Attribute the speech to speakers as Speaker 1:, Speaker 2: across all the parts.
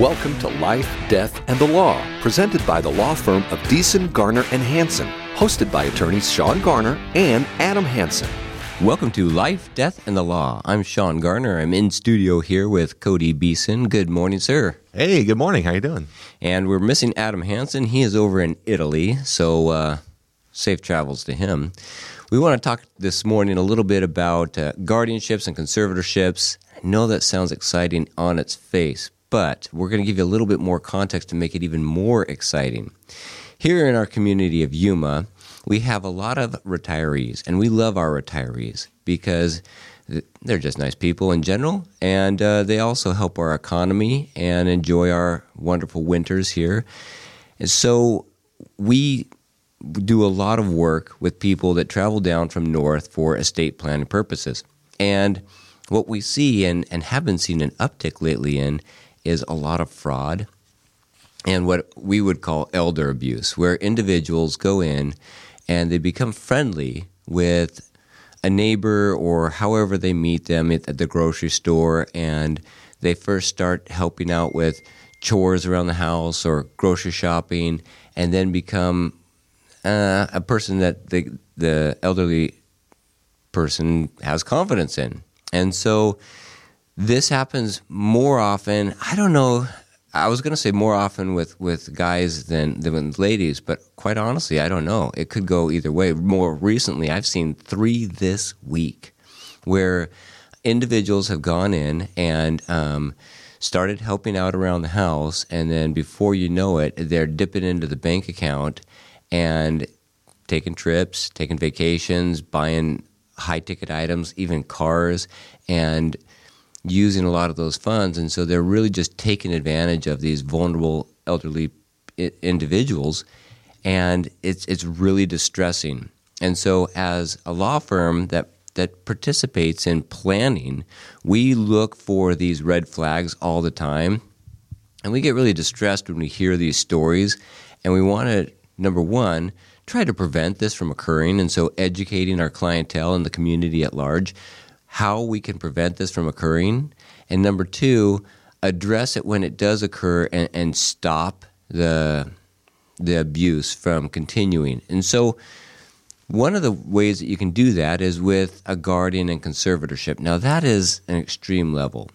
Speaker 1: Welcome to Life, Death, and the Law, presented by the law firm of Deason, Garner, and Hansen, hosted by attorneys Shawn Garner and Adam Hansen.
Speaker 2: Welcome to Life, Death, and the Law. I'm Shawn Garner. I'm in studio here with Cody Beeson. Good morning, sir.
Speaker 3: Hey, good morning. How you doing?
Speaker 2: And we're missing Adam Hansen. He is over in Italy, so uh, safe travels to him. We want to talk this morning a little bit about uh, guardianships and conservatorships. I know that sounds exciting on its face, but we're going to give you a little bit more context to make it even more exciting. Here in our community of Yuma, we have a lot of retirees, and we love our retirees because they're just nice people in general, and uh, they also help our economy and enjoy our wonderful winters here. And so we do a lot of work with people that travel down from north for estate planning purposes. And what we see and, and have been seeing an uptick lately in is a lot of fraud and what we would call elder abuse, where individuals go in and they become friendly with a neighbor or however they meet them at the grocery store and they first start helping out with chores around the house or grocery shopping and then become uh, a person that the the elderly person has confidence in. And so this happens more often. I don't know I was going to say more often with, with guys than, than with ladies, but quite honestly, I don't know. It could go either way. More recently, I've seen three this week where individuals have gone in and um, started helping out around the house, and then before you know it, they're dipping into the bank account and taking trips, taking vacations, buying high ticket items, even cars, and using a lot of those funds, and so they're really just taking advantage of these vulnerable elderly individuals, and it's it's really distressing. And so, as a law firm that that participates in planning, we look for these red flags all the time, and we get really distressed when we hear these stories, and we want to number one try to prevent this from occurring, and so educating our clientele and the community at large how we can prevent this from occurring, and number two, address it when it does occur and, and stop the the abuse from continuing. And so, one of the ways that you can do that is with a guardian and conservatorship. Now, that is an extreme level.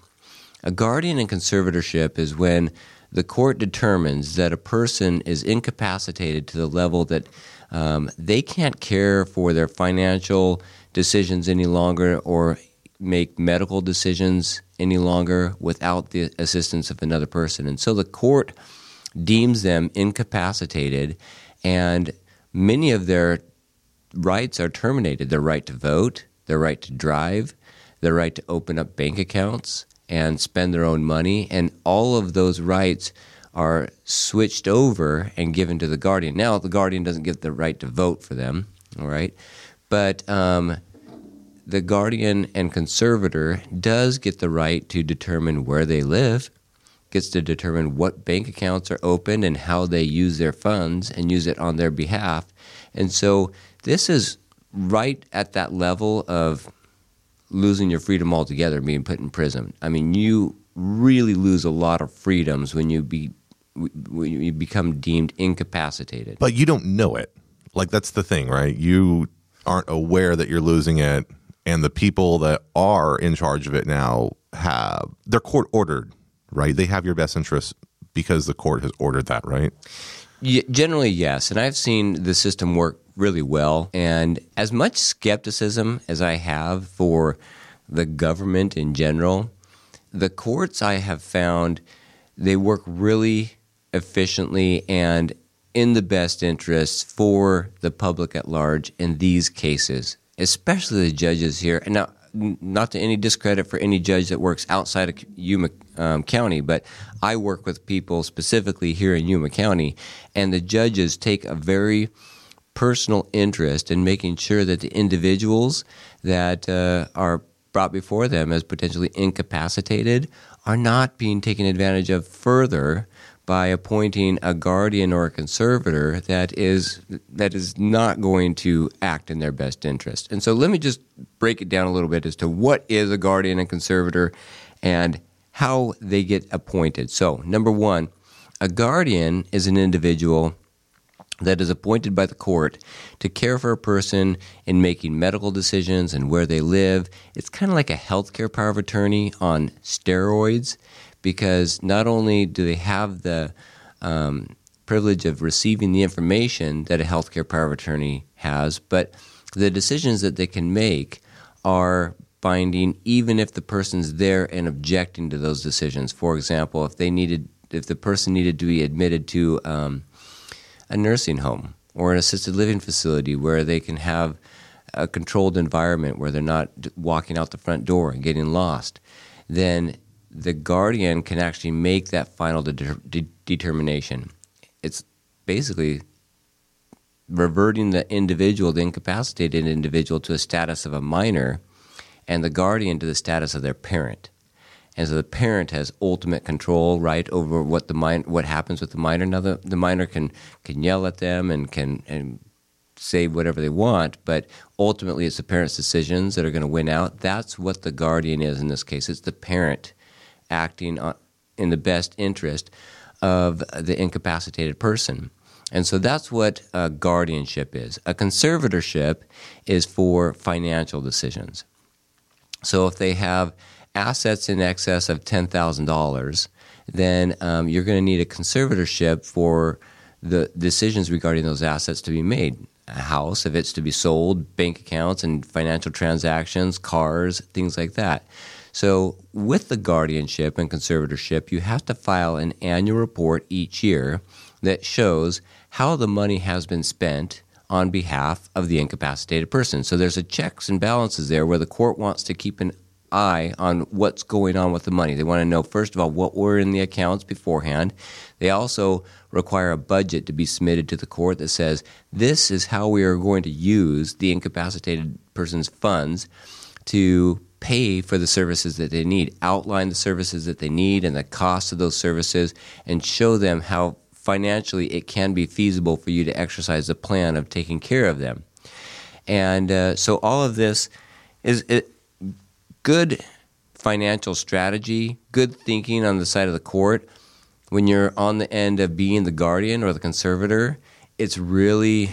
Speaker 2: A guardian and conservatorship is when the court determines that a person is incapacitated to the level that um, they can't care for their financial decisions any longer or make medical decisions any longer without the assistance of another person. And so the court deems them incapacitated, and many of their rights are terminated their right to vote, their right to drive, their right to open up bank accounts and spend their own money. And all of those rights are switched over and given to the guardian. Now, the guardian doesn't get the right to vote for them, all right? But um, the guardian and conservator does get the right to determine where they live, gets to determine what bank accounts are opened and how they use their funds and use it on their behalf. And so this is right at that level of losing your freedom altogether, being put in prison. I mean, you really lose a lot of freedoms when you be when you become deemed incapacitated.
Speaker 3: But you don't know it. Like that's the thing, right? You aren't aware that you're losing it and the people that are in charge of it now have they're court ordered, right? They have your best interests because the court has ordered that, right?
Speaker 2: Yeah, generally, yes. And I've seen the system work really well. And as much skepticism as I have for the government in general, the courts I have found they work really efficiently and in the best interests for the public at large in these cases especially the judges here. And now, not to any discredit for any judge that works outside of Yuma um, County, but I work with people specifically here in Yuma County, and the judges take a very personal interest in making sure that the individuals that uh, are brought before them as potentially incapacitated are not being taken advantage of further by appointing a guardian or a conservator that is that is not going to act in their best interest. And so let me just break it down a little bit as to what is a guardian and conservator and how they get appointed. So, number one, a guardian is an individual that is appointed by the court to care for a person in making medical decisions and where they live. It's kind of like a healthcare power of attorney on steroids because not only do they have the um, privilege of receiving the information that a healthcare power of attorney has, but the decisions that they can make are binding even if the person's there and objecting to those decisions. For example, if they needed, if the person needed to be admitted to um, a nursing home or an assisted living facility where they can have a controlled environment where they're not walking out the front door and getting lost, then the guardian can actually make that final de- de- determination. It's basically reverting the individual, the incapacitated individual, to a status of a minor, and the guardian to the status of their parent. And so the parent has ultimate control, right, over what the min- what happens with the minor. Now the, the minor can can yell at them and can and say whatever they want, but ultimately it's the parent's decisions that are going to win out. That's what the guardian is in this case. It's the parent acting in the best interest of the incapacitated person. And so that's what guardianship is. A conservatorship is for financial decisions. So if they have assets in excess of $10,000, then um, you're going to need a conservatorship for the decisions regarding those assets to be made. A house, if it's to be sold, bank accounts and financial transactions, cars, things like that. So, with the guardianship and conservatorship, you have to file an annual report each year that shows how the money has been spent on behalf of the incapacitated person. So there's a checks and balances there where the court wants to keep an eye on what's going on with the money. They want to know first of all what were in the accounts beforehand. They also require a budget to be submitted to the court that says this is how we are going to use the incapacitated person's funds to pay for the services that they need, outline the services that they need and the cost of those services, and show them how financially it can be feasible for you to exercise the plan of taking care of them. And uh, so all of this is it, good financial strategy, good thinking on the side of the court. When you're on the end of being the guardian or the conservator, it's really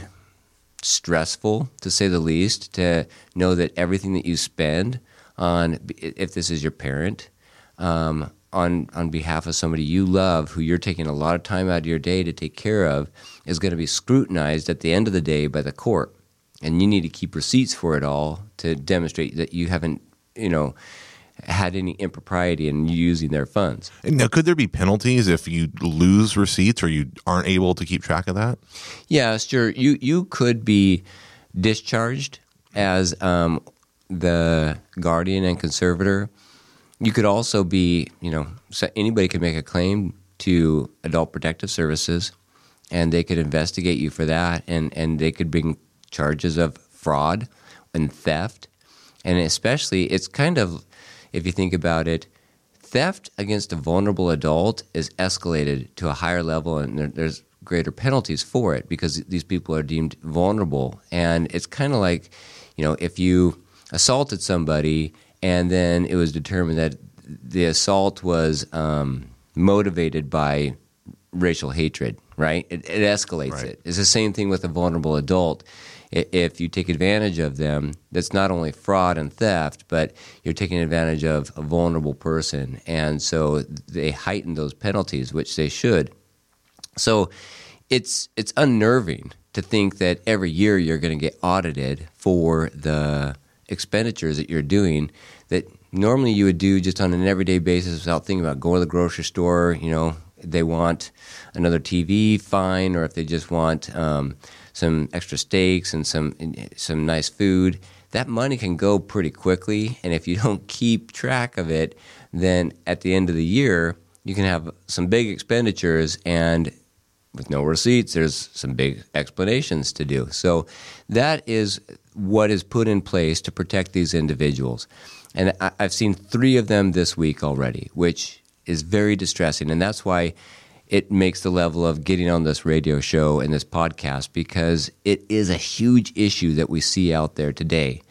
Speaker 2: stressful, to say the least, to know that everything that you spend on, if this is your parent, um, on on behalf of somebody you love who you're taking a lot of time out of your day to take care of is going to be scrutinized at the end of the day by the court and you need to keep receipts for it all to demonstrate that you haven't you know had any impropriety in using their funds.
Speaker 3: Now, could there be penalties if you lose receipts or you aren't able to keep track of that?
Speaker 2: Yeah, sure. You you could be discharged as um, the guardian and conservator you could also be, you know, so anybody could make a claim to Adult Protective Services, and they could investigate you for that, and and they could bring charges of fraud and theft, and especially it's kind of, if you think about it, theft against a vulnerable adult is escalated to a higher level, and there, there's greater penalties for it because these people are deemed vulnerable, and it's kind of like, you know, if you assaulted somebody and then it was determined that the assault was um, motivated by racial hatred. Right? It, it escalates right. it. It's the same thing with a vulnerable adult. If you take advantage of them, that's not only fraud and theft, but you're taking advantage of a vulnerable person, and so they heighten those penalties, which they should. So it's it's unnerving to think that every year you're going to get audited for the expenditures that you're doing that normally you would do just on an everyday basis without thinking about going to the grocery store. You know, they want another TV, fine, or if they just want um, some extra steaks and some some nice food. That money can go pretty quickly, and if you don't keep track of it, then at the end of the year you can have some big expenditures and with no receipts, there's some big explanations to do. So that is what is put in place to protect these individuals. And I, have seen three of them this week already, which is very distressing. And that's why it makes the level of getting on this radio show and this podcast because it is a huge issue that we see out there today.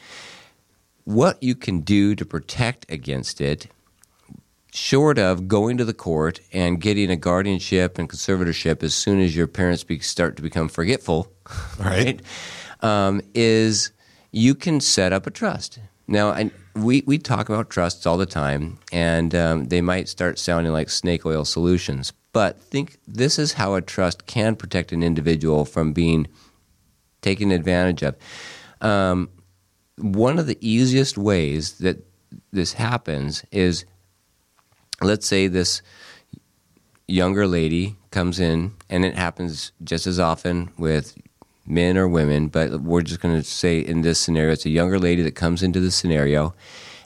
Speaker 2: What you can do to protect against it short of going to the court and getting a guardianship and conservatorship as soon as your parents be, start to become forgetful,
Speaker 3: Right.
Speaker 2: um, is you can set up a trust. Now, I, we, we talk about trusts all the time, and um, they might start sounding like snake oil solutions. But think this is how a trust can protect an individual from being taken advantage of. Um, one of the easiest ways that this happens is let's say this younger lady comes in, and it happens just as often with men or women, but we're just going to say in this scenario, it's a younger lady that comes into the scenario,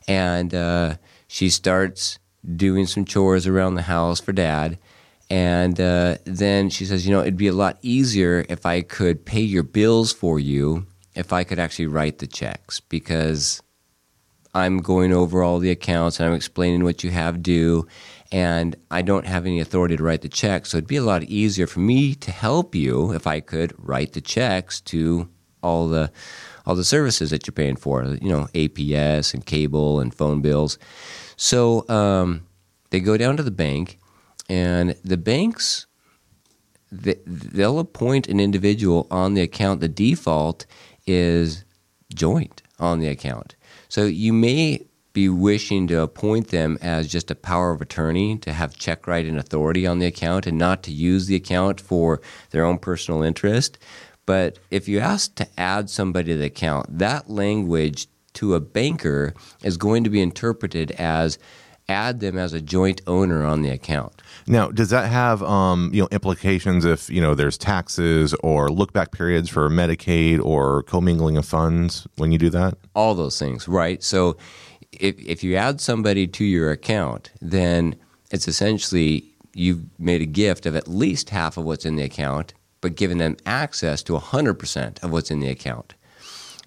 Speaker 2: and uh, she starts doing some chores around the house for dad. And uh, then she says, You know, it'd be a lot easier if I could pay your bills for you, if I could actually write the checks, because I'm going over all the accounts and I'm explaining what you have due, and I don't have any authority to write the checks. So it'd be a lot easier for me to help you if I could write the checks to all the all the services that you're paying for, you know, APS and cable and phone bills. So um, they go down to the bank, and the banks they, they'll appoint an individual on the account. The default is joint on the account. So you may be wishing to appoint them as just a power of attorney to have check right and authority on the account and not to use the account for their own personal interest. But if you ask to add somebody to the account, that language to a banker is going to be interpreted as add them as a joint owner on the account.
Speaker 3: Now, does that have um, you know implications if you know there's taxes or look back periods for Medicaid or commingling of funds when you do that?
Speaker 2: all those things, right? So if if you add somebody to your account, then it's essentially you've made a gift of at least half of what's in the account, but given them access to 100% of what's in the account.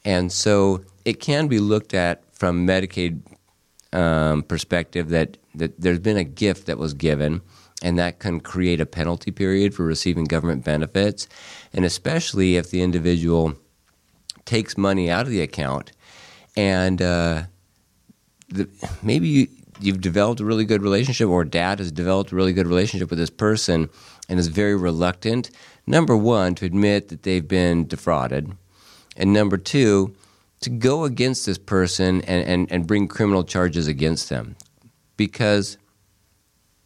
Speaker 2: And so it can be looked at from Medicaid um, perspective that, that there's been a gift that was given, and that can create a penalty period for receiving government benefits, and especially if the individual takes money out of the account and uh, the, maybe you, you've developed a really good relationship, or dad has developed a really good relationship with this person and is very reluctant, number one, to admit that they've been defrauded, and number two, to go against this person and, and, and bring criminal charges against them because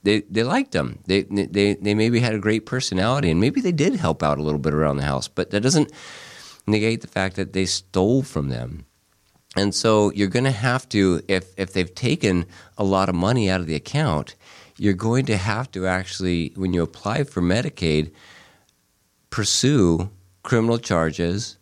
Speaker 2: they, they liked them. They, they, they maybe had a great personality and maybe they did help out a little bit around the house, but that doesn't negate the fact that they stole from them. And so you're going to have to, if, if they've taken a lot of money out of the account, you're going to have to actually, when you apply for Medicaid, pursue criminal charges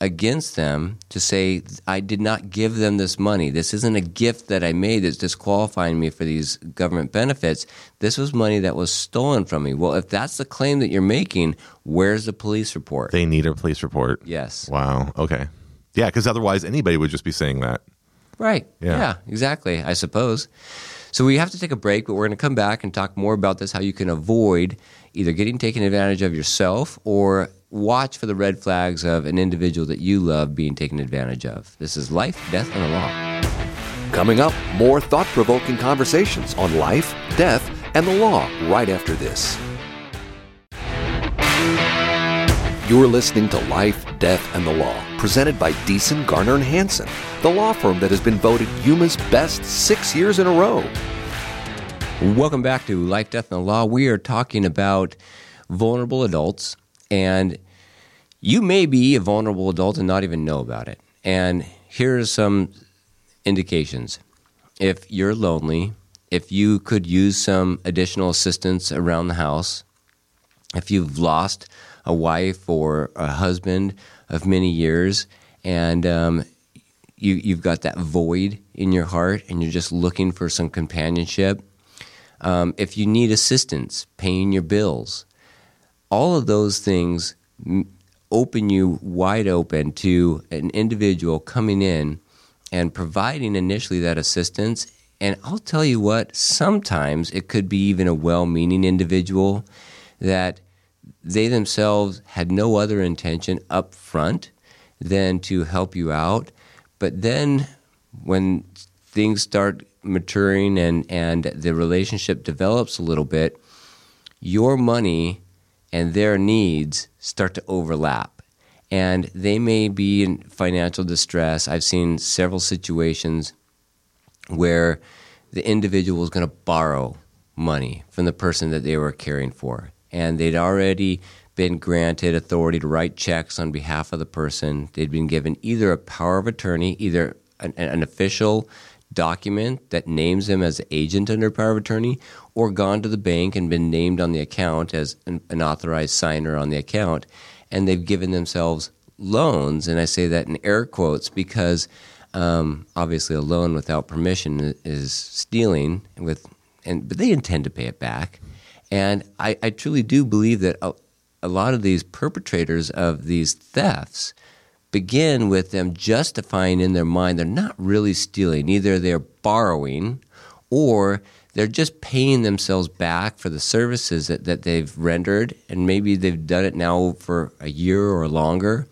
Speaker 2: against them to say, I did not give them this money. This isn't a gift that I made that's disqualifying me for these government benefits. This was money that was stolen from me. Well, if that's the claim that you're making, where's the police report?
Speaker 3: They need a police report.
Speaker 2: yes.
Speaker 3: Wow. Okay. Yeah, because otherwise anybody would just be saying that.
Speaker 2: Right.
Speaker 3: Yeah.
Speaker 2: Yeah. exactly, I suppose. So we have to take a break, but we're going to come back and talk more about this how you can avoid either getting taken advantage of yourself or watch for the red flags of an individual that you love being taken advantage of. This is Life, Death, and the Law.
Speaker 1: Coming up, more thought provoking conversations on life, death, and the law right after this. You're listening to Life, Death, and the Law, presented by Deason, Garner, and Hansen, the law firm that has been voted Yuma's best six years in a row.
Speaker 2: Welcome back to Life, Death, and the Law. We are talking about vulnerable adults, and you may be a vulnerable adult and not even know about it. And here are some indications. If you're lonely, if you could use some additional assistance around the house, if you've lost a wife or a husband of many years and um, you, you've got that void in your heart and you're just looking for some companionship, um, if you need assistance paying your bills, all of those things open you wide open to an individual coming in and providing initially that assistance. And I'll tell you what, sometimes it could be even a well meaning individual that they themselves had no other intention up front than to help you out. But then when things start maturing and, and the relationship develops a little bit, your money and their needs start to overlap. And they may be in financial distress. I've seen several situations where the individual is going to borrow money from the person that they were caring for. And they'd already been granted authority to write checks on behalf of the person. They'd been given either a power of attorney, either an, an official document that names them as agent under power of attorney, or gone to the bank and been named on the account as an, an authorized signer on the account. And they've given themselves loans. And I say that in air quotes because um, obviously a loan without permission is stealing with and but they intend to pay it back and i, I truly do believe that a, a lot of these perpetrators of these thefts begin with them justifying in their mind they're not really stealing either they're borrowing or they're just paying themselves back for the services that, that they've rendered and maybe they've done it now for a year or longer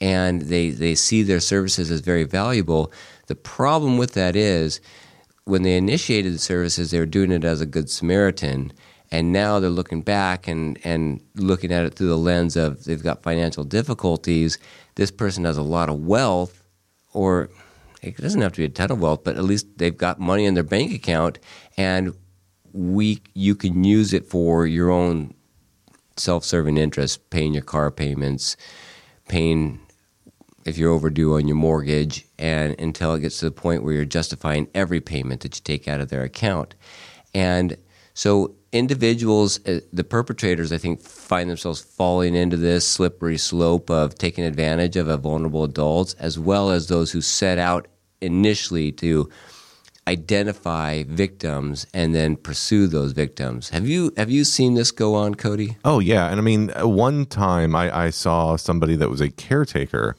Speaker 2: and they, they see their services as very valuable. The problem with that is when they initiated the services, they were doing it as a good Samaritan. And now they're looking back and, and looking at it through the lens of they've got financial difficulties. This person has a lot of wealth, or it doesn't have to be a ton of wealth, but at least they've got money in their bank account, and we you can use it for your own self-serving interests, paying your car payments, paying if you're overdue on your mortgage and until it gets to the point where you're justifying every payment that you take out of their account. And so individuals, uh, the perpetrators, I think, find themselves falling into this slippery slope of taking advantage of a vulnerable adults, as well as those who set out initially to identify victims and then pursue those victims. Have you have you seen this go on, Cody?
Speaker 3: Oh yeah, and I mean, one time I, I saw somebody that was a caretaker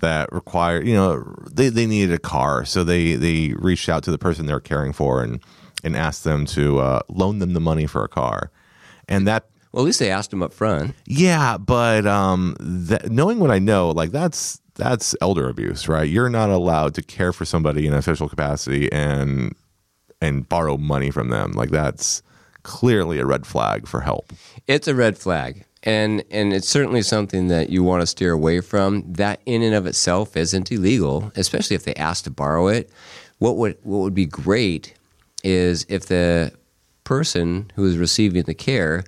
Speaker 3: that required, you know, they, they needed a car. So they, they reached out to the person they're caring for and, and asked them to uh, loan them the money for a car. And that
Speaker 2: well, at least they asked them up front.
Speaker 3: Yeah, but um, that, knowing what I know, like that's that's elder abuse, right? You're not allowed to care for somebody in official capacity and and borrow money from them. Like that's clearly a red flag for help.
Speaker 2: It's a red flag and and it's certainly something that you want to steer away from. That in and of itself isn't illegal, especially if they ask to borrow it. What would what would be great is if the person who is receiving the care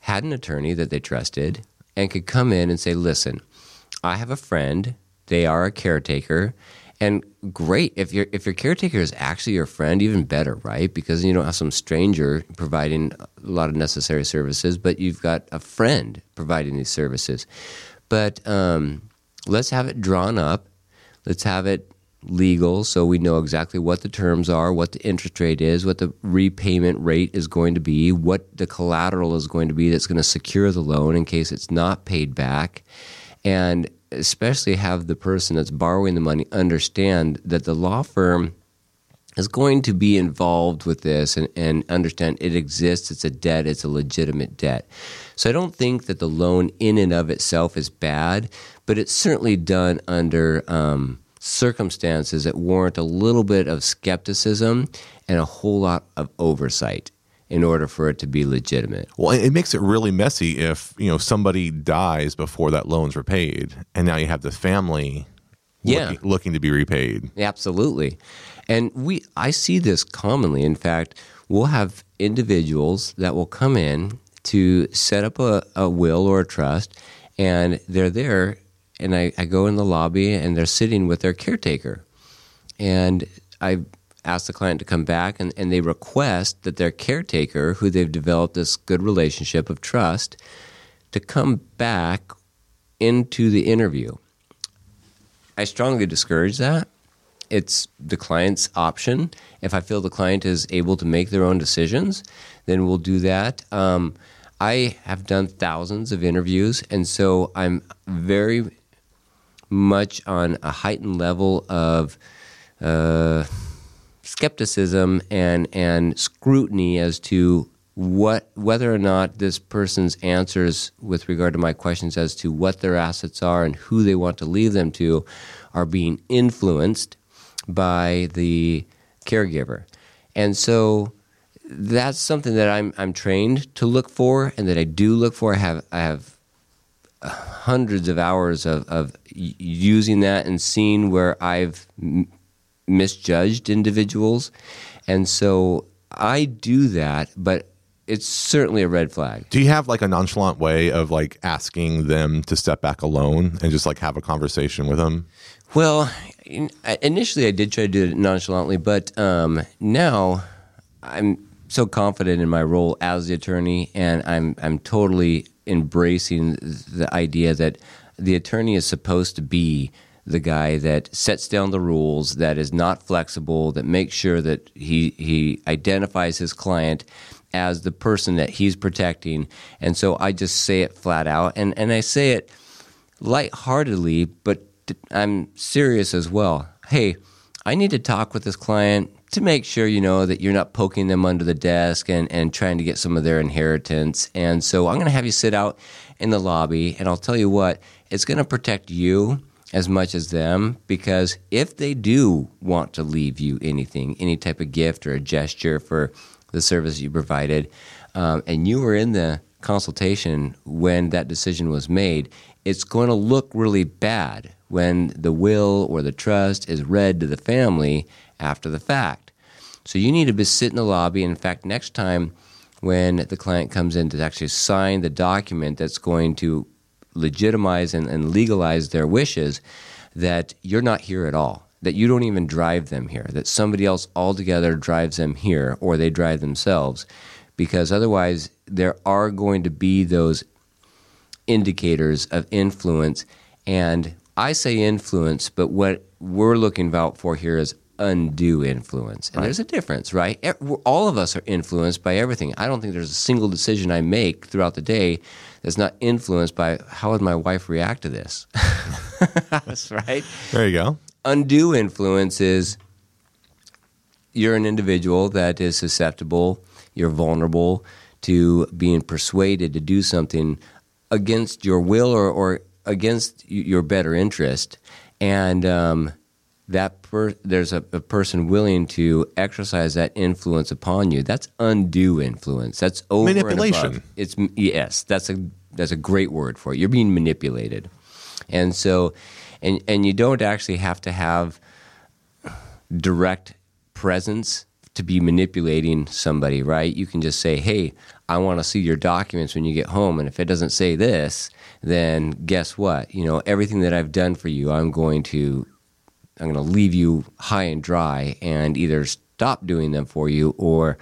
Speaker 2: had an attorney that they trusted and could come in and say, "Listen, I have a friend. They are a caretaker." And great if your if your caretaker is actually your friend, even better, right? Because you don't have some stranger providing a lot of necessary services, but you've got a friend providing these services. But um, let's have it drawn up. Let's have it legal so we know exactly what the terms are, what the interest rate is, what the repayment rate is going to be, what the collateral is going to be that's going to secure the loan in case it's not paid back. And especially have the person that's borrowing the money understand that the law firm is going to be involved with this and, and understand it exists, it's a debt, it's a legitimate debt. So I don't think that the loan in and of itself is bad, but it's certainly done under um, circumstances that warrant a little bit of skepticism and a whole lot of oversight in order for it to be legitimate.
Speaker 3: Well, it makes it really messy if you know somebody dies before that loan's repaid, and now you have the family
Speaker 2: yeah.
Speaker 3: looking, looking to be repaid.
Speaker 2: Absolutely, and we I see this commonly. In fact, we'll have individuals that will come in to set up a, a will or a trust, and they're there, and I, I go in the lobby, and they're sitting with their caretaker, and I ask the client to come back and, and they request that their caretaker, who they've developed this good relationship of trust, to come back into the interview. I strongly discourage that. It's the client's option. If I feel the client is able to make their own decisions, then we'll do that. Um, I have done thousands of interviews, and so I'm very much on a heightened level of. Uh, skepticism and and scrutiny as to what whether or not this person's answers with regard to my questions as to what their assets are and who they want to leave them to are being influenced by the caregiver. And so that's something that I'm I'm trained to look for and that I do look for. I have I have hundreds of hours of, of using that and seeing where I've m- misjudged individuals. And so I do that, but it's certainly a red flag.
Speaker 3: Do you have like a nonchalant way of like asking them to step back alone and just like have a conversation with them?
Speaker 2: Well, initially I did try to do it nonchalantly, but um, now I'm so confident in my role as the attorney, and I'm I'm totally embracing the idea that the attorney is supposed to be the guy that sets down the rules, that is not flexible, that makes sure that he he identifies his client as the person that he's protecting. And so I just say it flat out, and and I say it lightheartedly, but I'm serious as well. Hey, I need to talk with this client to make sure you know that you're not poking them under the desk and, and trying to get some of their inheritance. And so I'm going to have you sit out in the lobby, and I'll tell you what, it's going to protect you as much as them because if they do want to leave you anything, any type of gift or a gesture for the service you provided, um, and you were in the consultation when that decision was made, it's going to look really bad when the will or the trust is read to the family after the fact. So you need to be sit in the lobby. In fact, next time when the client comes in to actually sign the document that's going to legitimize and, and legalize their wishes, that you're not here at all, that you don't even drive them here, that somebody else altogether drives them here or they drive themselves. Because otherwise, there are going to be those indicators of influence. And I say influence, but what we're looking out for here is undue influence. And right. there's a difference, right? All of us are influenced by everything. I don't think there's a single decision I make throughout the day that's not influenced by how would my wife react to this. that's right.
Speaker 3: There you go.
Speaker 2: Undue influence is you're an individual that is susceptible, you're vulnerable to being persuaded to do something against your will or, or against your better interest. And um, that per- there's a, a, person willing to exercise that influence upon you. That's undue influence. That's over
Speaker 3: manipulation.
Speaker 2: It's yes, that's a that's a great word for it. You're being manipulated, and so, and and you don't actually have to have direct presence to be manipulating somebody, right? You can just say, "Hey, I want to see your documents when you get home," and if it doesn't say this, then guess what? You know, everything that I've done for you, I'm going to I'm going to leave you high and dry and either stop doing them for you or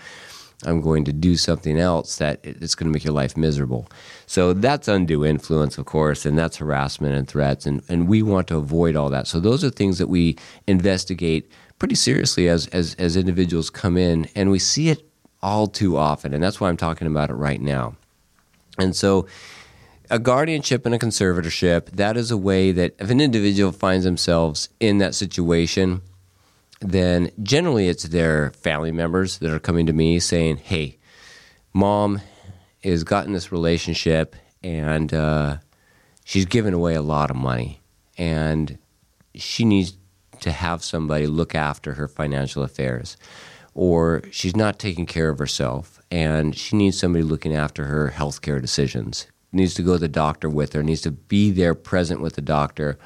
Speaker 2: I'm going to do something else that it's going to make your life miserable. So that's undue influence, of course, and that's harassment and threats, and, and we want to avoid all that. So those are things that we investigate pretty seriously as, as, as individuals come in, and we see it all too often, and that's why I'm talking about it right now. And so a guardianship and a conservatorship, that is a way that if an individual finds themselves in that situation, then generally it's their family members that are coming to me saying, hey, mom has gotten this relationship and uh, she's given away a lot of money and she needs to have somebody look after her financial affairs. Or she's not taking care of herself and she needs somebody looking after her healthcare decisions needs to go to the doctor with her, needs to be there present with the doctor.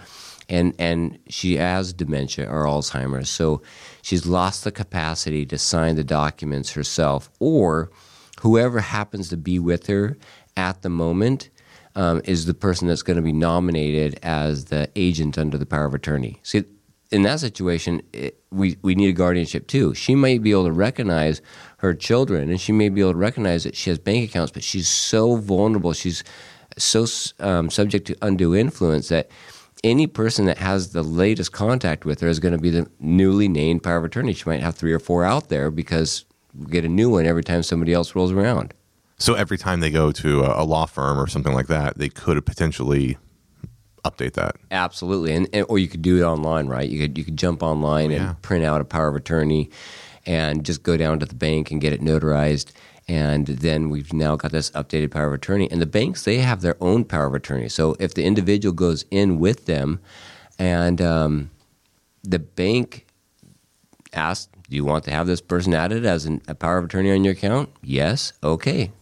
Speaker 2: And, and she has dementia or Alzheimer's. So she's lost the capacity to sign the documents herself, or whoever happens to be with her at the moment um, is the person that's going to be nominated as the agent under the power of attorney. See, in that situation, it, we, we need a guardianship too. She might be able to recognize her children and she may be able to recognize that she has bank accounts, but she's so vulnerable. She's so um, subject to undue influence that any person that has the latest contact with her is going to be the newly named power of attorney. She might have three or four out there because we get a new one every time somebody else rolls around.
Speaker 3: So every time they go to a law firm or something like that, they could potentially update that.
Speaker 2: Absolutely, and, and, or you could do it online, right? You could you could jump online oh, yeah. and print out a power of attorney, and just go down to the bank and get it notarized. And then we've now got this updated power of attorney. And the banks they have their own power of attorney. So if the individual goes in with them, and um, the bank asks, do you want to have this person added as an, a power of attorney on your account? Yes. Okay.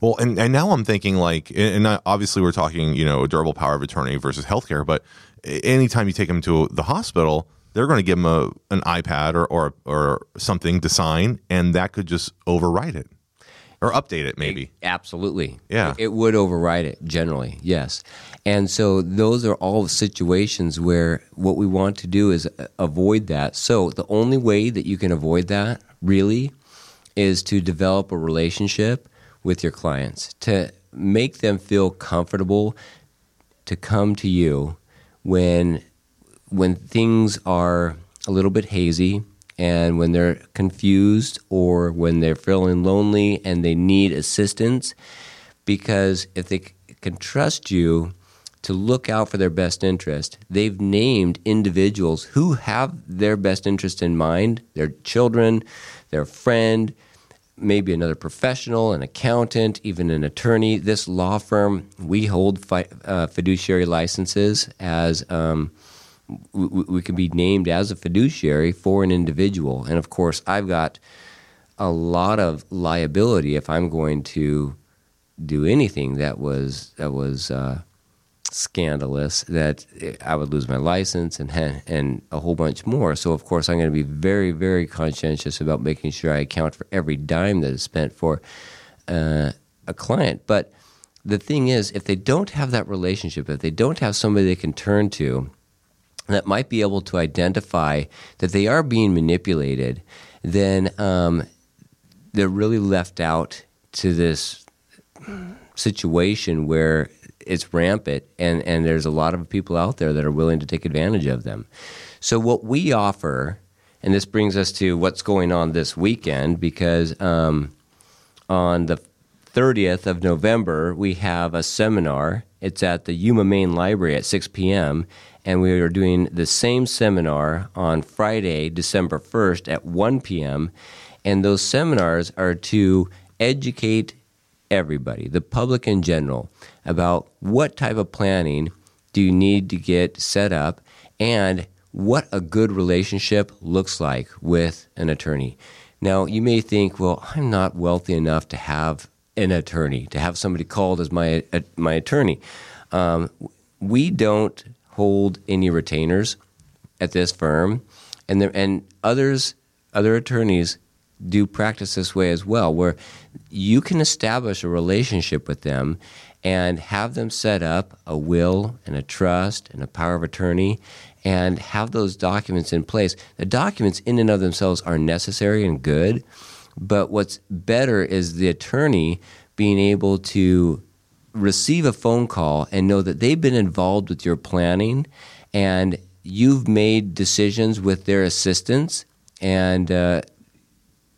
Speaker 3: Well, and, and now I'm thinking like, and obviously we're talking, you know, a durable power of attorney versus healthcare, but anytime you take them to the hospital, they're going to give them a, an iPad or, or, or something to sign, and that could just overwrite it. Or update it maybe.
Speaker 2: Absolutely.
Speaker 3: Yeah.
Speaker 2: It, it, would override it generally yes. And so those are all situations where what we want to do is uh, avoid that. So the only way that you can avoid that really is to develop a relationship with your clients to make them feel comfortable to come to you when when things are a little bit hazy and when they're confused or when they're feeling lonely and they need assistance. Because if they can trust you to look out for their best interest they've named individuals who have their best interest in mind their children their friend maybe another professional an accountant even an attorney this law firm we hold fi- uh, fiduciary licenses as um, we, we can be named as a fiduciary for an individual. And of course, I've got a lot of liability if I'm going to do anything that was that was uh, scandalous. That I would lose my license and and a whole bunch more. So of course, I'm going to be very very conscientious about making sure I account for every dime that is spent for uh, a client. But the thing is, if they don't have that relationship, if they don't have somebody they can turn to, that might be able to identify that they are being manipulated, then um, they're really left out to this situation where it's rampant and, and there's a lot of people out there that are willing to take advantage of them. So, what we offer, and this brings us to what's going on this weekend, because um, on the 30th of November, we have a seminar. It's at the Yuma Main Library at 6 p.m and we are doing the same seminar on Friday, December 1st at 1 p.m. And those seminars are to educate everybody, the public in general, about what type of planning do you need to get set up and what a good relationship looks like with an attorney. Now, you may think, well, I'm not wealthy enough to have an attorney, to have somebody called as my, uh, my attorney. Um, we don't hold any retainers at this firm, and there, and others other attorneys do practice this way as well, where you can establish a relationship with them and have them set up a will and a trust and a power of attorney and have those documents in place. The documents, in and of themselves, are necessary and good, but what's better is the attorney being able to receive a phone call and know that they've been involved with your planning and you've made decisions with their assistance and uh,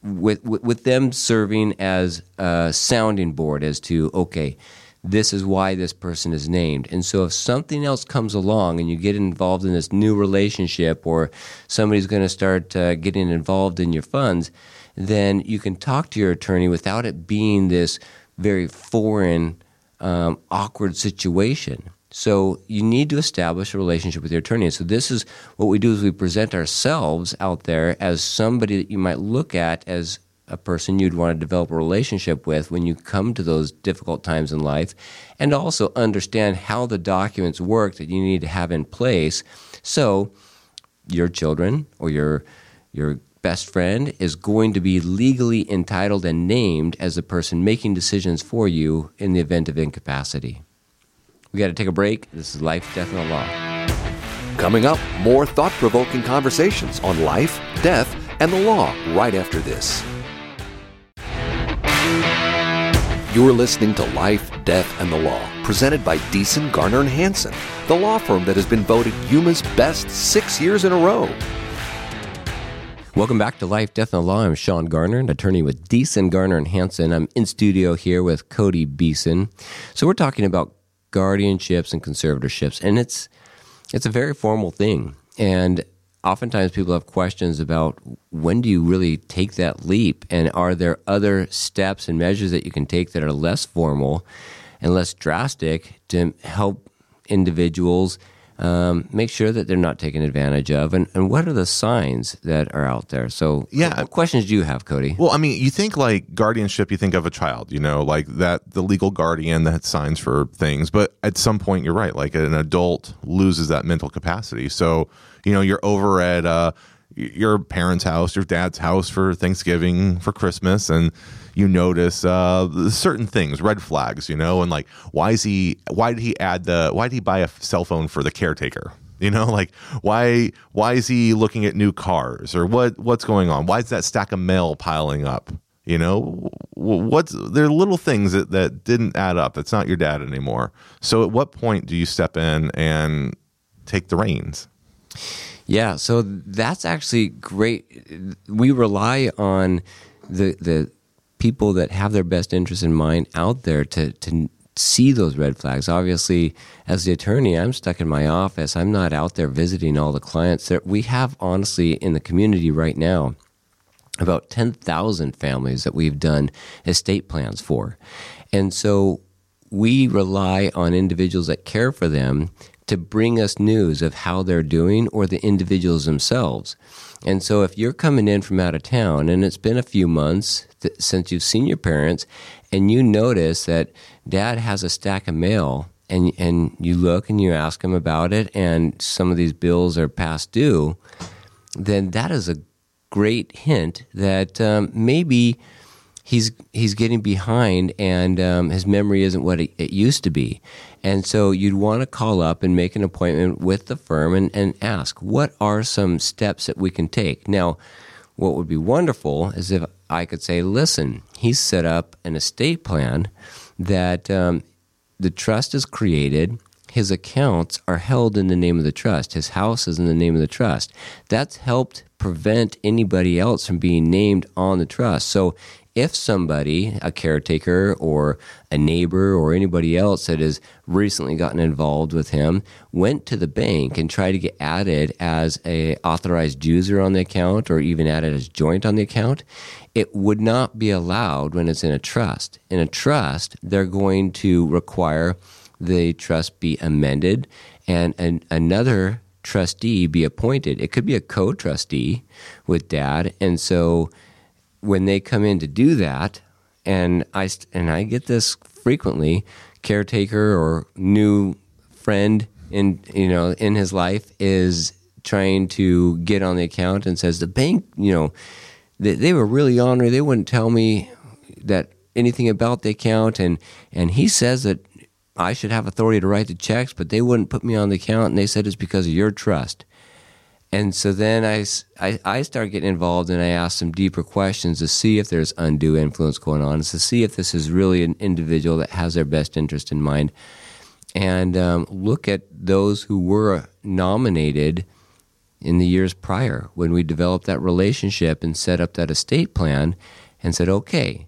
Speaker 2: with, with, with them serving as a sounding board as to okay this is why this person is named and so if something else comes along and you get involved in this new relationship or somebody's going to start uh, getting involved in your funds then you can talk to your attorney without it being this very foreign um, awkward situation. So you need to establish a relationship with your attorney. So this is what we do is we present ourselves out there as somebody that you might look at as a person you'd want to develop a relationship with when you come to those difficult times in life and also understand how the documents work that you need to have in place so your children or your your best friend is going to be legally entitled and named as the person making decisions for you in the event of incapacity. We got to take a break. This is Life, Death, and the Law.
Speaker 1: Coming up, more thought provoking conversations on life, death, and the law right after this. You're listening to Life, Death, and the Law, presented by Deason, Garner, and Hansen, the law firm that has been voted Yuma's best six years in a row.
Speaker 2: Welcome back to Life, Death, and the Law. I'm Shawn Garner, an attorney with Deason, Garner, and Hansen. I'm in studio here with Cody Beeson. So we're talking about guardianships and conservatorships, and it's it's a very formal thing. And oftentimes people have questions about when do you really take that leap, and are there other steps and measures that you can take that are less formal and less drastic to help individuals um, make sure that they're not taken advantage of, and, and what are the signs that are out there? So,
Speaker 3: Yeah.
Speaker 2: what questions do you have, Cody?
Speaker 3: Well, I mean, you think like guardianship, you think of a child, you know, like that the legal guardian that signs for things. But at some point, you're right, like an adult loses that mental capacity. So, you know, you're over at uh, your parents' house, your dad's house for Thanksgiving, for Christmas, and you notice uh, certain things, red flags, you know, and like, why is he, why did he add the, why did he buy a cell phone for the caretaker? You know, like why why is he looking at new cars or what what's going on? Why is that stack of mail piling up? You know, what's there are little things that, that didn't add up. That's not your dad anymore. So at what point do you step in and take the reins?
Speaker 2: Yeah, so that's actually great. We rely on the the people that have their best interest in mind out there to to see those red flags. Obviously, as the attorney, I'm stuck in my office. I'm not out there visiting all the clients. There, we have honestly in the community right now about 10,000 families that we've done estate plans for. And so we rely on individuals that care for them to bring us news of how they're doing or the individuals themselves. And so if you're coming in from out of town and it's been a few months th- since you've seen your parents and you notice that dad has a stack of mail and and you look and you ask him about it and some of these bills are past due, then that is a great hint that um, maybe he's he's getting behind and um, his memory isn't what it, it used to be. And so you'd want to call up and make an appointment with the firm and, and ask what are some steps that we can take. Now, what would be wonderful is if I could say, listen, he's set up an estate plan that um, the trust is created. His accounts are held in the name of the trust. His house is in the name of the trust. That's helped prevent anybody else from being named on the trust. So if somebody, a caretaker or a neighbor or anybody else that has recently gotten involved with him, went to the bank and tried to get added as a authorized user on the account or even added as joint on the account, it would not be allowed when it's in a trust. In a trust, they're going to require the trust be amended and an, another trustee be appointed. It could be a co-trustee with dad, and so when they come in to do that, and I and I get this frequently, caretaker or new friend in you know in his life is trying to get on the account and says the bank you know they, they were really ornery they wouldn't tell me that anything about the account and and he says that I should have authority to write the checks but they wouldn't put me on the account and they said it's because of your trust and so then I I start getting involved and I ask some deeper questions to see if there's undue influence going on, to see if this is really an individual that has their best interest in mind, and um, look at those who were nominated in the years prior when we developed that relationship and set up that estate plan and said, okay,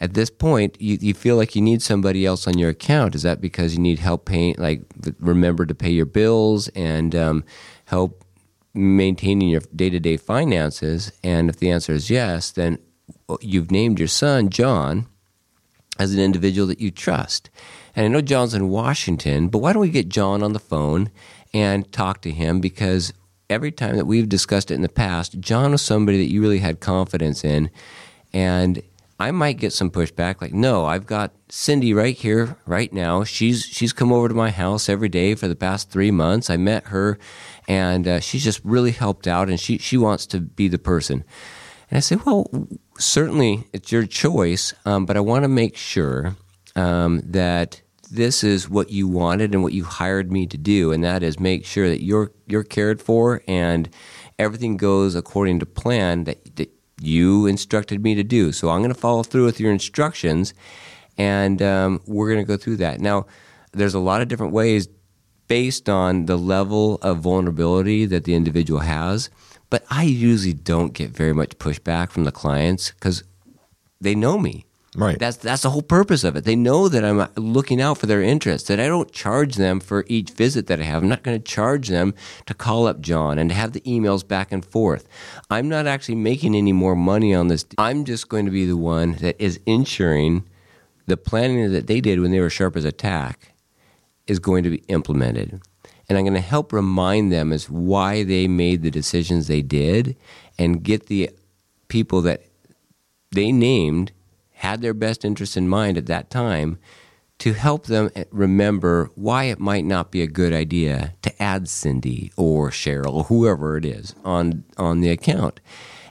Speaker 2: at this point, you, you feel like you need somebody else on your account. Is that because you need help paying, like remember to pay your bills and um, help maintaining your day to day finances? And if the answer is yes, then uh, you've named your son John as an individual that you trust. And I know John's in Washington, but why don't we get John on the phone and talk to him? Because every time that we've discussed it in the past, John was somebody that you really had confidence in. And I might get some pushback, like, no, I've got Cindy right here, right now. She's she's come over to my house every day for the past three months. I met her, and uh, she's just really helped out, and she she wants to be the person. And I say, well, certainly it's your choice, um, but I want to make sure um, that this is what you wanted and what you hired me to do, and that is make sure that you're you're cared for and everything goes according to plan that, that you instructed me to do. So I'm going to follow through with your instructions, and um, we're going to go through that. Now, there's a lot of different ways based on the level of vulnerability that the individual has. But I usually don't get very much pushback from the clients because they know me.
Speaker 3: Right.
Speaker 2: That's that's the whole purpose of it. They know that I'm uh, looking out for their interests. That I don't charge them for each visit that I have. I'm not going to charge them to call up John and to have the emails back and forth. I'm not actually making any more money on this. I'm just going to be the one that is ensuring the planning that they did when they were sharp as a tack is going to be implemented. and I'm going to help remind them as why they made the decisions they did and get the people that they named had their best interest in mind at that time to help them eh, remember why it might not be a good idea to add Cindy or Cheryl or whoever it is on on the account.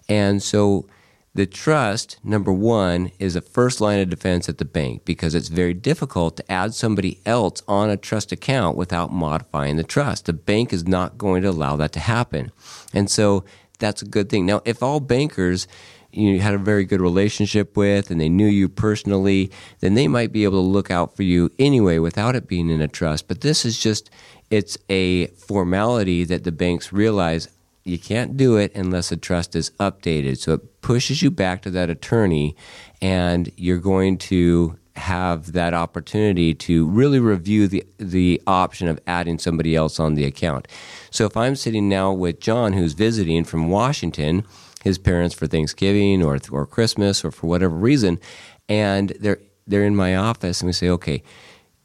Speaker 2: And so the trust, number one, is a first line of defense at the bank because it's very difficult to add somebody else on a trust account without modifying the trust. The bank is not going to allow that to happen. And so that's a good thing. Now, if all bankers you had a very good relationship with and they knew you personally, then they might be able to look out for you anyway without it being in a trust. But this is just, it's a formality that the banks realize you can't do it unless a trust is updated. So it pushes you back to that attorney and you're going to have that opportunity to really review the the option of adding somebody else on the account. So if I'm sitting now with John who's visiting from Washington, his parents for Thanksgiving or or Christmas or for whatever reason, and they're they're in my office and we say, okay,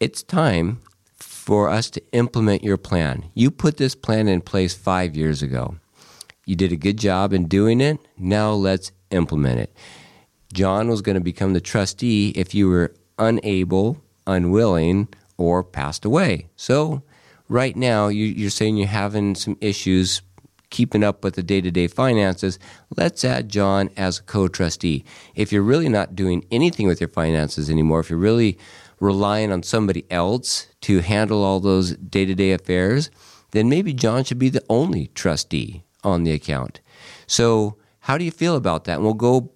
Speaker 2: it's time for us to implement your plan. You put this plan in place five years ago. You did a good job in doing it. Now let's implement it. John was going to become the trustee if you were unable, unwilling, or passed away. So, right now, you, are saying you're having some issues keeping up with the day to day finances, let's add John as a co trustee. If you're really not doing anything with your finances anymore, if you're really relying on somebody else to handle all those day to day affairs, then maybe John should be the only trustee on the account. So, how do you feel about that? And we'll go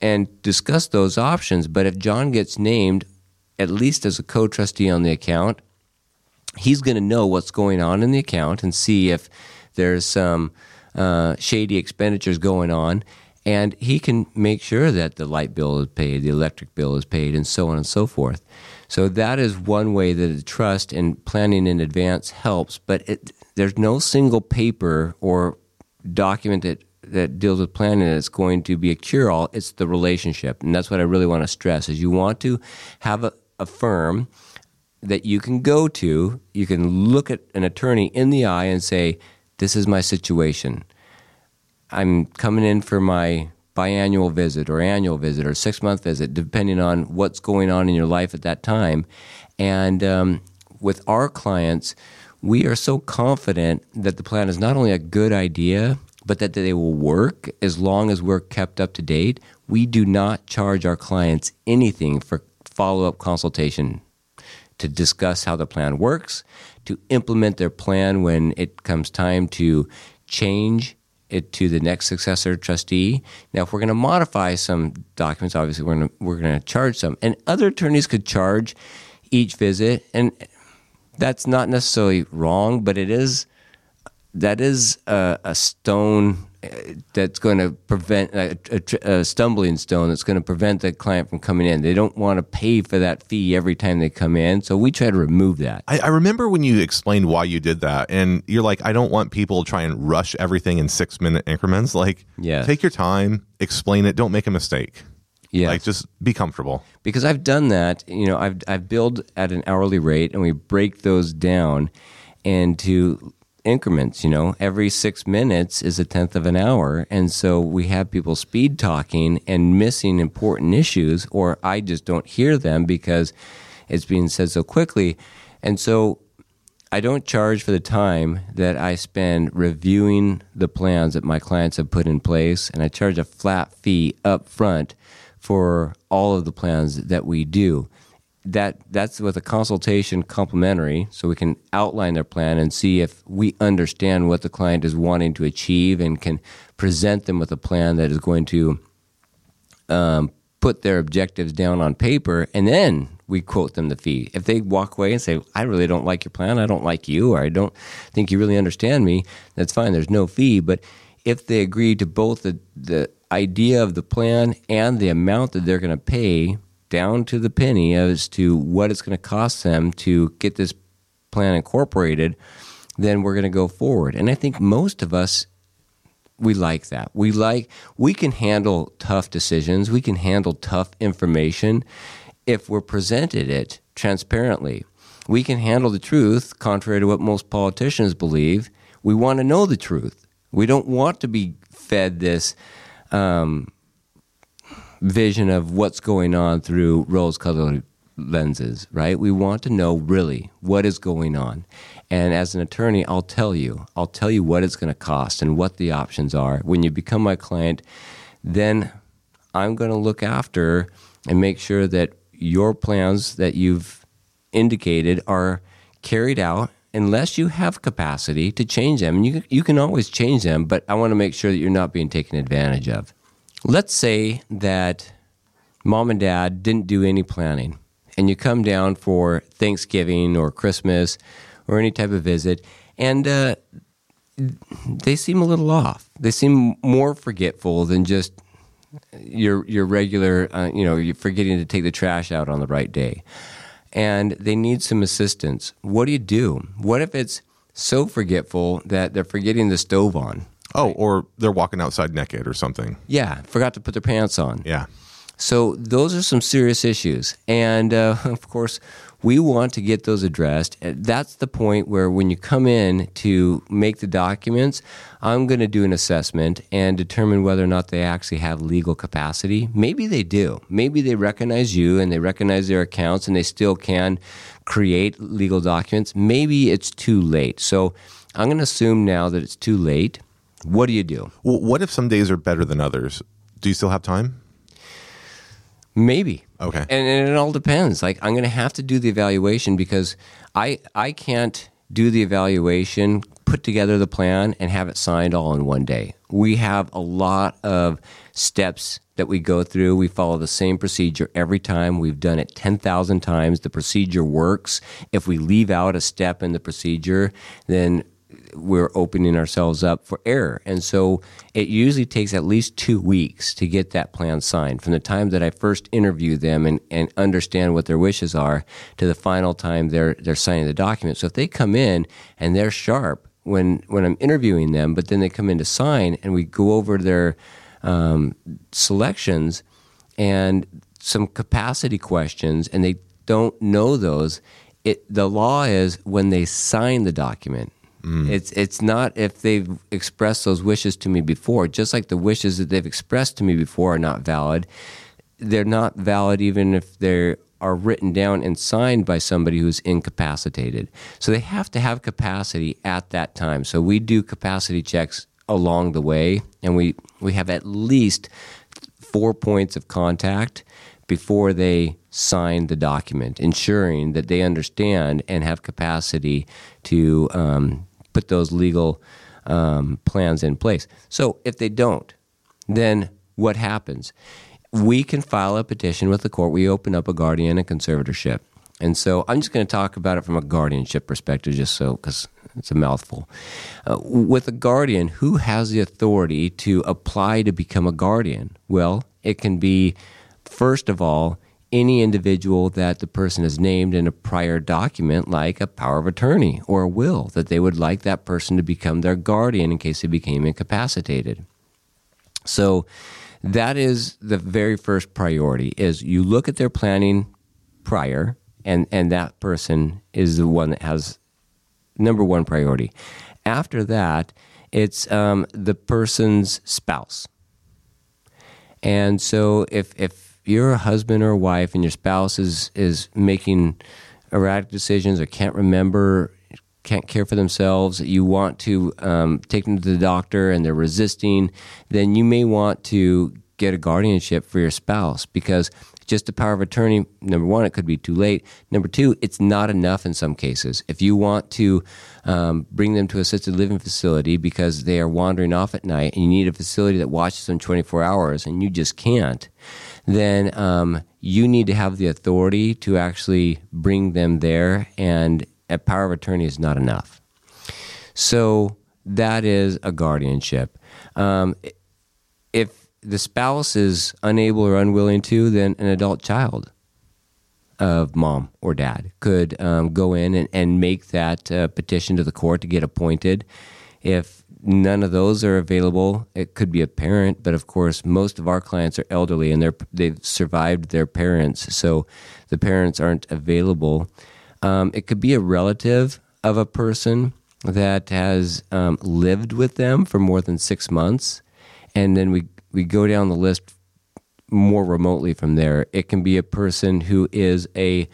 Speaker 2: and discuss those options. But if John gets named, at least as a co trustee on the account, he's going to know what's going on in the account and see if there's some uh, shady expenditures going on, and he can make sure that the light bill is paid, the electric bill is paid, and so on and so forth. So that is one way that the trust and planning in advance helps, but it, there's no single paper or document that that deals with planning that's going to be a cure all. It's the relationship, and that's what I really want to stress: is you want to have a, a firm that you can go to. You can look at an attorney in the eye and say, this is my situation. I'm coming in for my biannual visit or annual visit or six month visit, depending on what's going on in your life at that time. And um, with our clients, we are so confident that the plan is not only a good idea, but that they will work as long as we're kept up to date. We do not charge our clients anything for follow up consultation to discuss how the plan works, to implement their plan when it comes time to change it to the next successor trustee. Now, if we're going to modify some documents, obviously we're going to, we're to charge some, and other attorneys could charge each visit, and that's not necessarily wrong, but it is that is a, a stone uh, that's going to prevent a, a, a, stumbling stone that's going to prevent the client from coming in. They don't want to pay for that fee every time they come in, so we try to remove that.
Speaker 3: I, I remember when you explained why you did that, and you're like, I don't want people to try and rush everything in six minute increments. Like,
Speaker 2: yeah.
Speaker 3: take your time, explain it, don't make a mistake.
Speaker 2: Yeah,
Speaker 3: like just be comfortable.
Speaker 2: Because I've done that. You know, I've I've billed at an hourly rate, and we break those down into increments. You know, every six minutes is a tenth of an hour. And so we have people speed talking and missing important issues, or I just don't hear them because it's being said so quickly. And so I don't charge for the time that I spend reviewing the plans that my clients have put in place, and I charge a flat fee up front for all of the plans that we do. That that's with a consultation complimentary so we can outline their plan and see if we understand what the client is wanting to achieve and can present them with a plan that is going to um, put their objectives down on paper and then we quote them the fee. If they walk away and say i really don't like your plan. I don't like you or i don't think you really understand me that's fine. There's no fee. But if they agree to both the, the idea of the plan and the amount that they're going to pay down to the penny as to what it's going to cost them to get this plan incorporated, then we're going to go forward. And I think most of us we like that. We like we can handle tough decisions, we can handle tough information if we're presented it transparently. we can handle the truth, contrary to what most politicians believe. We want to know the truth. We don't want to be fed this um, vision of what's going on through rose colored lenses, right? We want to know really what is going on. And as an attorney, I'll tell you, I'll tell you what it's going to cost and what the options are. When you become my client, then I'm going to look after and make sure that your plans that you've indicated are carried out unless you have capacity to change them. And you, you can always change them, but I want to make sure that you're not being taken advantage of. Let's say that mom and dad didn't do any planning and you come down for Thanksgiving or Christmas or any type of visit, and uh, they seem a little off. They seem more forgetful than just your your regular. Uh, you know, you're forgetting to take the trash out on the right day, and they need some assistance. What do you do? What if it's so forgetful that they're forgetting the stove on?
Speaker 3: Oh, or they're walking outside naked or something.
Speaker 2: Yeah, forgot to put their pants on.
Speaker 3: Yeah.
Speaker 2: So those are some serious issues, and uh, of course, we want to get those addressed. Uh, that's the point where when you come in to make the documents, I'm going to do an assessment and determine whether or not they actually have legal capacity. Maybe they do. Maybe they recognize you and they recognize their accounts and they still can create legal documents. Maybe it's too late. So I'm going to assume now that it's too late. What do you do?
Speaker 3: Well, what if some days are better than others? Do you still have time?
Speaker 2: Maybe.
Speaker 3: Okay.
Speaker 2: And, and it all depends. Like I'm going to have to do the evaluation because I I can't do the evaluation, put together the plan, and have it signed all in one day. We have a lot of steps that we go through. We follow the same procedure every time. We've done it 10,000 times. The procedure works. If we leave out a step in the procedure, then we're opening ourselves up for error. And so it usually takes at least two weeks to get that plan signed from the time that I first interview them and, and understand what their wishes are to the final time they're, they're signing the document. So if they come in and they're sharp when, when I'm interviewing them, but then they come in to sign and we go over their um, selections and some capacity questions and they don't know those, it, the law is when they sign the document Mm. It's it's not if they've expressed those wishes to me before. Just like the wishes that they've expressed to me before are not valid, they're not valid even if they are written down and signed by somebody who's incapacitated. So they have to have capacity at that time. So we do capacity checks along the way, and we we have at least four points of contact before they sign the document, ensuring that they understand and have capacity to um, put those legal um, plans in place. So if they don't, then what happens? We can file a petition with the court. We open up a guardian and conservatorship. And so I'm just going to talk about it from a guardianship perspective, just so because it's a mouthful. Uh, with a guardian, who has the authority to apply to become a guardian? Well, it can be, first of all, any individual that the person has named in a prior document, like a power of attorney or a will, that they would like that person to become their guardian in case they became incapacitated. So that is the very first priority is you look at their planning prior and, and that person is the one that has number one priority. After that, it's um, the person's spouse. And so if, if you're a husband or a wife and your spouse is is making erratic decisions or can't remember can't care for themselves you want to um, take them to the doctor and they're resisting then you may want to get a guardianship for your spouse because just a power of attorney, number one, it could be too late. Number two, it's not enough in some cases. If you want to um, bring them to assisted living facility because they are wandering off at night and you need a facility that watches them 24 hours and you just can't, then um, you need to have the authority to actually bring them there, and a power of attorney is not enough. So that is a guardianship. Um, if the spouse is unable or unwilling to, then an adult child of mom or dad could um, go in and, and make that uh, petition to the court to get appointed. If none of those are available. It could be a parent, but of course, most of our clients are elderly and they're they've survived their parents, so the parents aren't available. Um, it could be a relative of a person that has um, lived with them for more than six months, and then we we go down the list more remotely from there. It can be a person who is a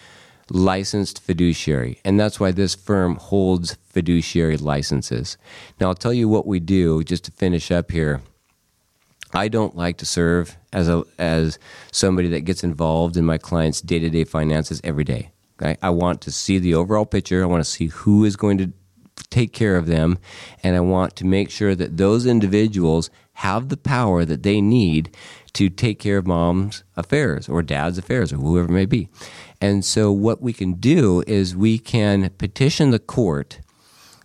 Speaker 2: licensed fiduciary, and that's why this firm holds fiduciary licenses. Now, I'll tell you what we do just to finish up here. I don't like to serve as a as somebody that gets involved in my clients' day to day finances every day. Okay? I want to see the overall picture. I want to see who is going to take care of them, and I want to make sure that those individuals have the power that they need to take care of mom's affairs or dad's affairs or whoever it may be. And so, what we can do is we can petition the court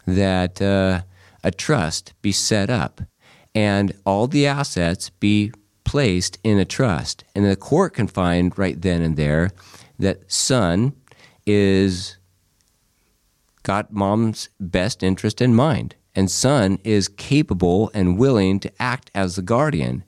Speaker 2: that uh, a trust be set up and all the assets be placed in a trust. And the court can find right then and there that son is got mom's best interest in mind and son is capable and willing to act as the guardian.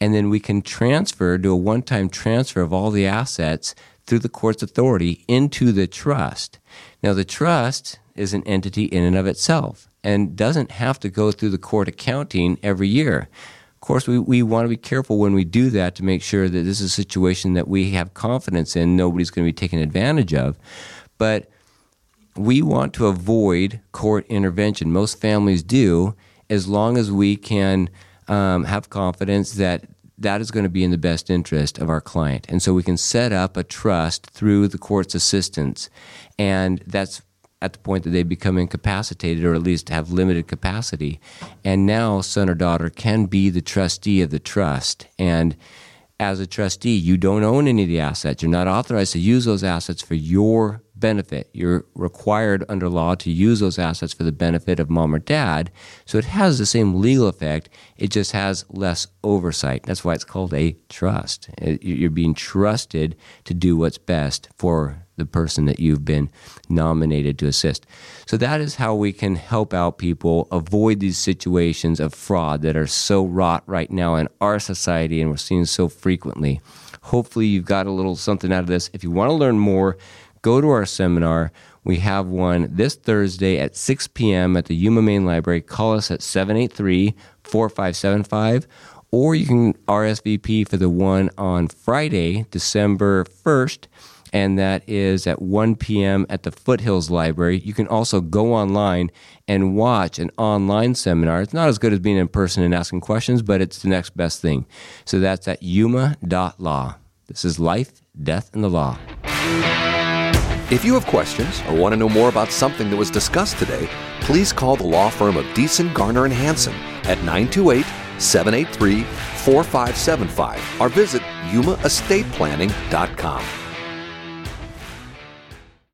Speaker 2: And then we can transfer, do a one time transfer of all the assets through the court's authority into the trust. Now, the trust is an entity in and of itself and doesn't have to go through the court accounting every year. Of course, we, we want to be careful when we do that to make sure that this is a situation that we have confidence in, nobody's going to be taken advantage of. But we want to avoid court intervention. Most families do, as long as we can um, have confidence that that is going to be in the best interest of our client. And so we can set up a trust through the court's assistance. And that's at the point that they become incapacitated or at least have limited capacity. And now son or daughter can be the trustee of the trust. And as a trustee, you don't own any of the assets. You're not authorized to use those assets for your benefit. You're required under law to use those assets for the benefit of mom or dad. So it has the same legal effect, it just has less oversight. That's why it's called a trust. You're being trusted to do what's best for the person that you've been nominated to assist. So that is how we can help out people avoid these situations of fraud that are so wrought right now in our society and we're seeing so frequently. Hopefully, you've got a little something out of this. If you want to learn more, go to our seminar. We have one this Thursday at 6 p.m. at the Yuma Main Library. Call us at 783 4575, or you can RSVP for the one on Friday, December 1st and that is at 1 p.m. at the Foothills Library. You can also go online and watch an online seminar. It's not as good as being in person and asking questions, but it's the next best thing. So that's at yuma.law. This is Life, Death, and the Law.
Speaker 1: If you have questions or want to know more about something that was discussed today, please call the law firm of Deason, Garner, and Hansen at 928 783 4575 or visit yumaestateplanning.com.